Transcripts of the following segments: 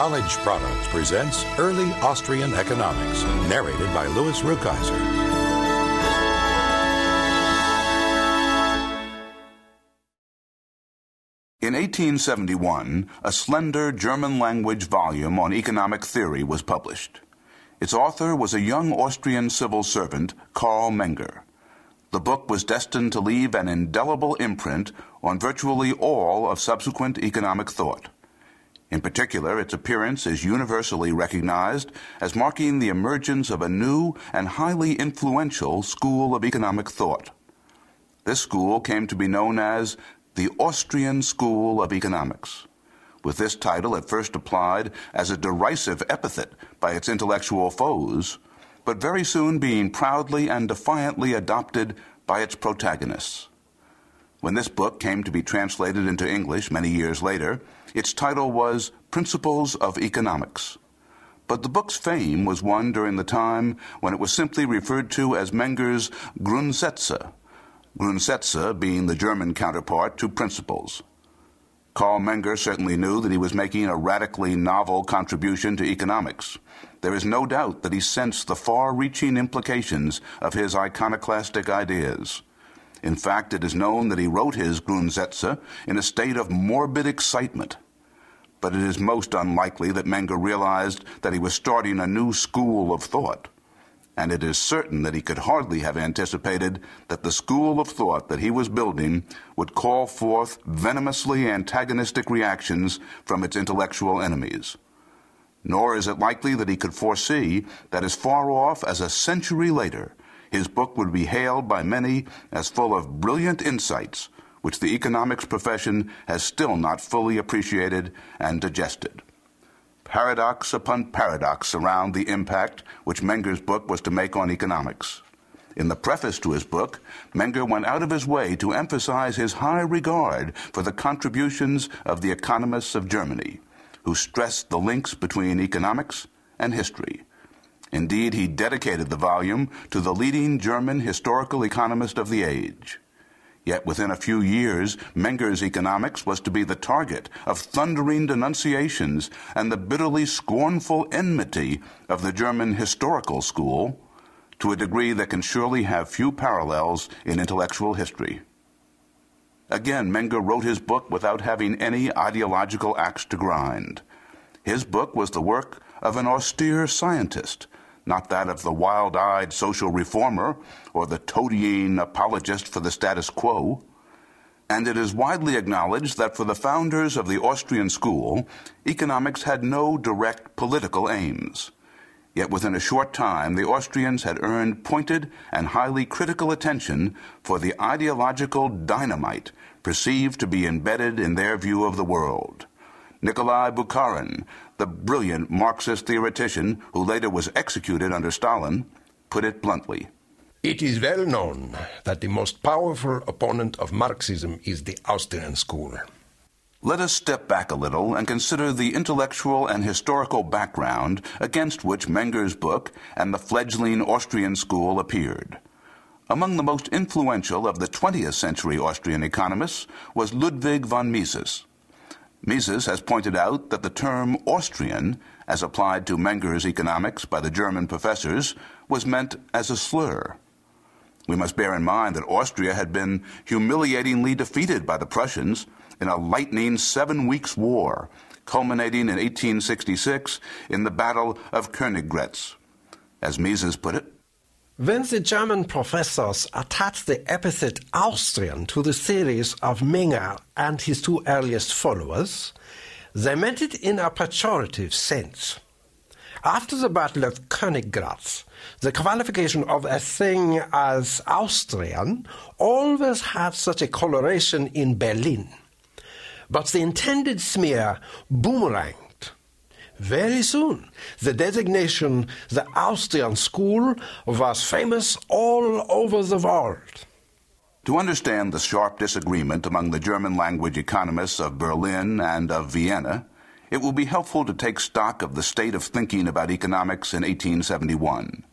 Knowledge Products presents Early Austrian Economics, narrated by Louis Rukeyser. In 1871, a slender German language volume on economic theory was published. Its author was a young Austrian civil servant, Carl Menger. The book was destined to leave an indelible imprint on virtually all of subsequent economic thought. In particular, its appearance is universally recognized as marking the emergence of a new and highly influential school of economic thought. This school came to be known as the Austrian School of Economics with this title at first applied as a derisive epithet by its intellectual foes, but very soon being proudly and defiantly adopted by its protagonists. When this book came to be translated into English many years later, its title was Principles of Economics. But the book's fame was won during the time when it was simply referred to as Menger's Grundsätze, Grundsätze being the German counterpart to Principles. Carl Menger certainly knew that he was making a radically novel contribution to economics. There is no doubt that he sensed the far reaching implications of his iconoclastic ideas. In fact, it is known that he wrote his Grundsätze in a state of morbid excitement. But it is most unlikely that Menger realized that he was starting a new school of thought and it is certain that he could hardly have anticipated that the school of thought that he was building would call forth venomously antagonistic reactions from its intellectual enemies. Nor is it likely that he could foresee that as far off as a century later, his book would be hailed by many as full of brilliant insights which the economics profession has still not fully appreciated and digested paradox upon paradox surround the impact which Menger's book was to make on economics. In the preface to his book, Menger went out of his way to emphasize his high regard for the contributions of the economists of Germany, who stressed the links between economics and history. Indeed, he dedicated the volume to the leading German historical economist of the age. Yet within a few years, Menger's economics was to be the target of thundering denunciations and the bitterly scornful enmity of the German historical school to a degree that can surely have few parallels in intellectual history. Again, Menger wrote his book without having any ideological axe to grind. His book was the work of an austere scientist not that of the wild eyed social reformer or the toadying apologist for the status quo. And it is widely acknowledged that for the founders of the Austrian school, economics had no direct political aims. Yet within a short time, the Austrians had earned pointed and highly critical attention for the ideological dynamite perceived to be embedded in their view of the world. Nikolai Bukharin, the brilliant Marxist theoretician who later was executed under Stalin, put it bluntly. It is well known that the most powerful opponent of Marxism is the Austrian school. Let us step back a little and consider the intellectual and historical background against which Menger's book and the fledgling Austrian school appeared. Among the most influential of the 20th century Austrian economists was Ludwig von Mises. Mises has pointed out that the term Austrian, as applied to Menger's economics by the German professors, was meant as a slur. We must bear in mind that Austria had been humiliatingly defeated by the Prussians in a lightning seven weeks war, culminating in 1866 in the Battle of Königgrätz. As Mises put it, when the German professors attached the epithet Austrian to the theories of Menger and his two earliest followers, they meant it in a pejorative sense. After the Battle of Königgrätz, the qualification of a thing as Austrian always had such a coloration in Berlin. But the intended smear boomerang very soon, the designation the Austrian school was famous all over the world. To understand the sharp disagreement among the German language economists of Berlin and of Vienna, it will be helpful to take stock of the state of thinking about economics in 1871.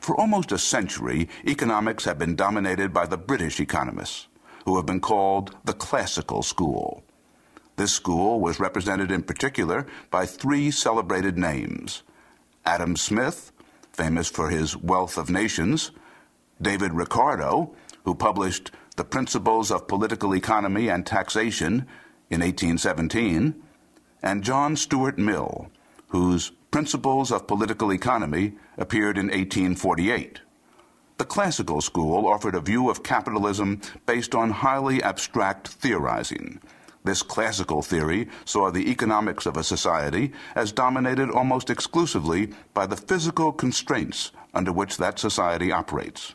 For almost a century, economics have been dominated by the British economists, who have been called the classical school. This school was represented in particular by three celebrated names Adam Smith, famous for his Wealth of Nations, David Ricardo, who published The Principles of Political Economy and Taxation in 1817, and John Stuart Mill, whose Principles of Political Economy appeared in 1848. The classical school offered a view of capitalism based on highly abstract theorizing. This classical theory saw the economics of a society as dominated almost exclusively by the physical constraints under which that society operates.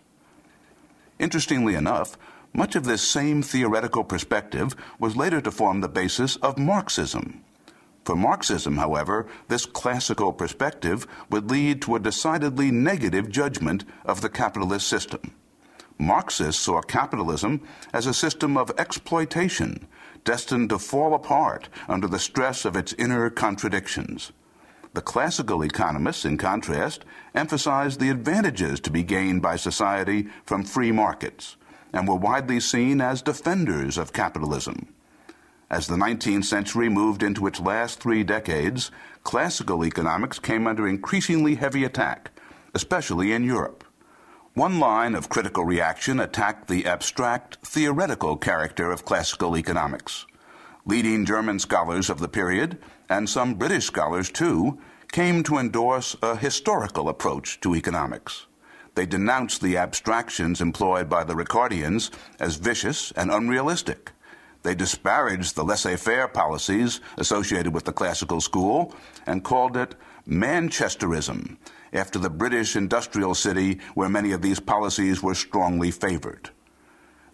Interestingly enough, much of this same theoretical perspective was later to form the basis of Marxism. For Marxism, however, this classical perspective would lead to a decidedly negative judgment of the capitalist system. Marxists saw capitalism as a system of exploitation, destined to fall apart under the stress of its inner contradictions. The classical economists, in contrast, emphasized the advantages to be gained by society from free markets and were widely seen as defenders of capitalism. As the 19th century moved into its last three decades, classical economics came under increasingly heavy attack, especially in Europe. One line of critical reaction attacked the abstract, theoretical character of classical economics. Leading German scholars of the period, and some British scholars too, came to endorse a historical approach to economics. They denounced the abstractions employed by the Ricardians as vicious and unrealistic. They disparaged the laissez faire policies associated with the classical school and called it Manchesterism, after the British industrial city where many of these policies were strongly favored.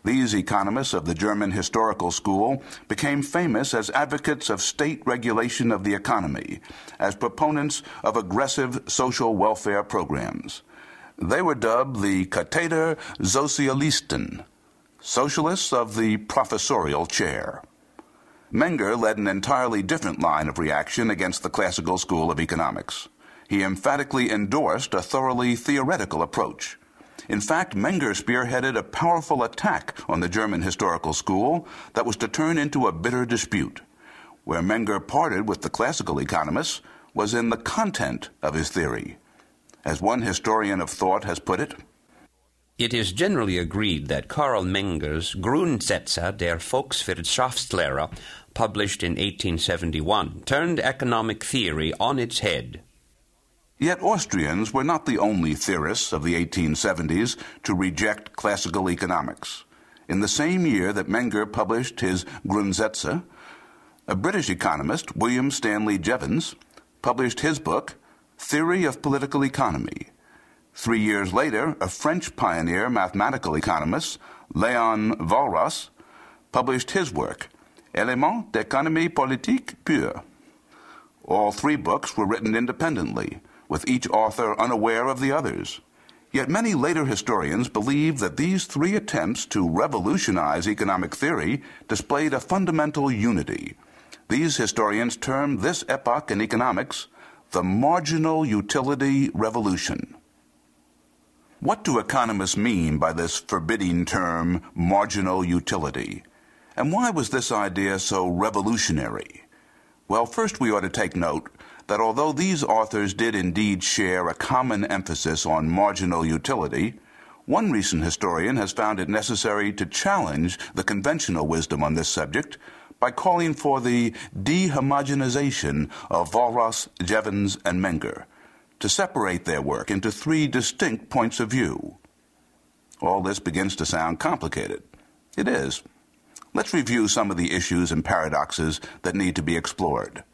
These economists of the German historical school became famous as advocates of state regulation of the economy, as proponents of aggressive social welfare programs. They were dubbed the Katheder Sozialisten, socialists of the professorial chair. Menger led an entirely different line of reaction against the classical school of economics he emphatically endorsed a thoroughly theoretical approach. In fact, Menger spearheaded a powerful attack on the German historical school that was to turn into a bitter dispute. Where Menger parted with the classical economists was in the content of his theory. As one historian of thought has put it, it is generally agreed that Carl Menger's Grundsätze der Volkswirtschaftslehre, published in 1871, turned economic theory on its head. Yet Austrians were not the only theorists of the 1870s to reject classical economics. In the same year that Menger published his Grundsätze, a British economist, William Stanley Jevons, published his book, Theory of Political Economy. Three years later, a French pioneer mathematical economist, Léon Walras, published his work, Éléments d'économie politique pure. All three books were written independently with each author unaware of the others. Yet many later historians believe that these three attempts to revolutionize economic theory displayed a fundamental unity. These historians term this epoch in economics the marginal utility revolution. What do economists mean by this forbidding term, marginal utility? And why was this idea so revolutionary? Well, first we ought to take note that although these authors did indeed share a common emphasis on marginal utility, one recent historian has found it necessary to challenge the conventional wisdom on this subject by calling for the dehomogenization of Walras, Jevons, and Menger, to separate their work into three distinct points of view. All this begins to sound complicated. It is. Let's review some of the issues and paradoxes that need to be explored.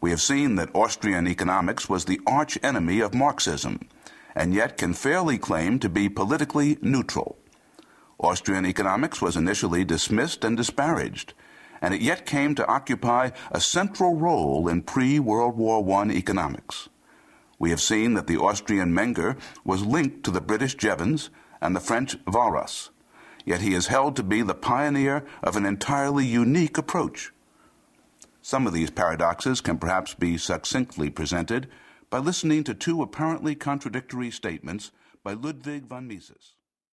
We have seen that Austrian economics was the arch enemy of Marxism, and yet can fairly claim to be politically neutral. Austrian economics was initially dismissed and disparaged, and it yet came to occupy a central role in pre World War I economics. We have seen that the Austrian Menger was linked to the British Jevons and the French Walras, yet he is held to be the pioneer of an entirely unique approach. Some of these paradoxes can perhaps be succinctly presented by listening to two apparently contradictory statements by Ludwig von Mises.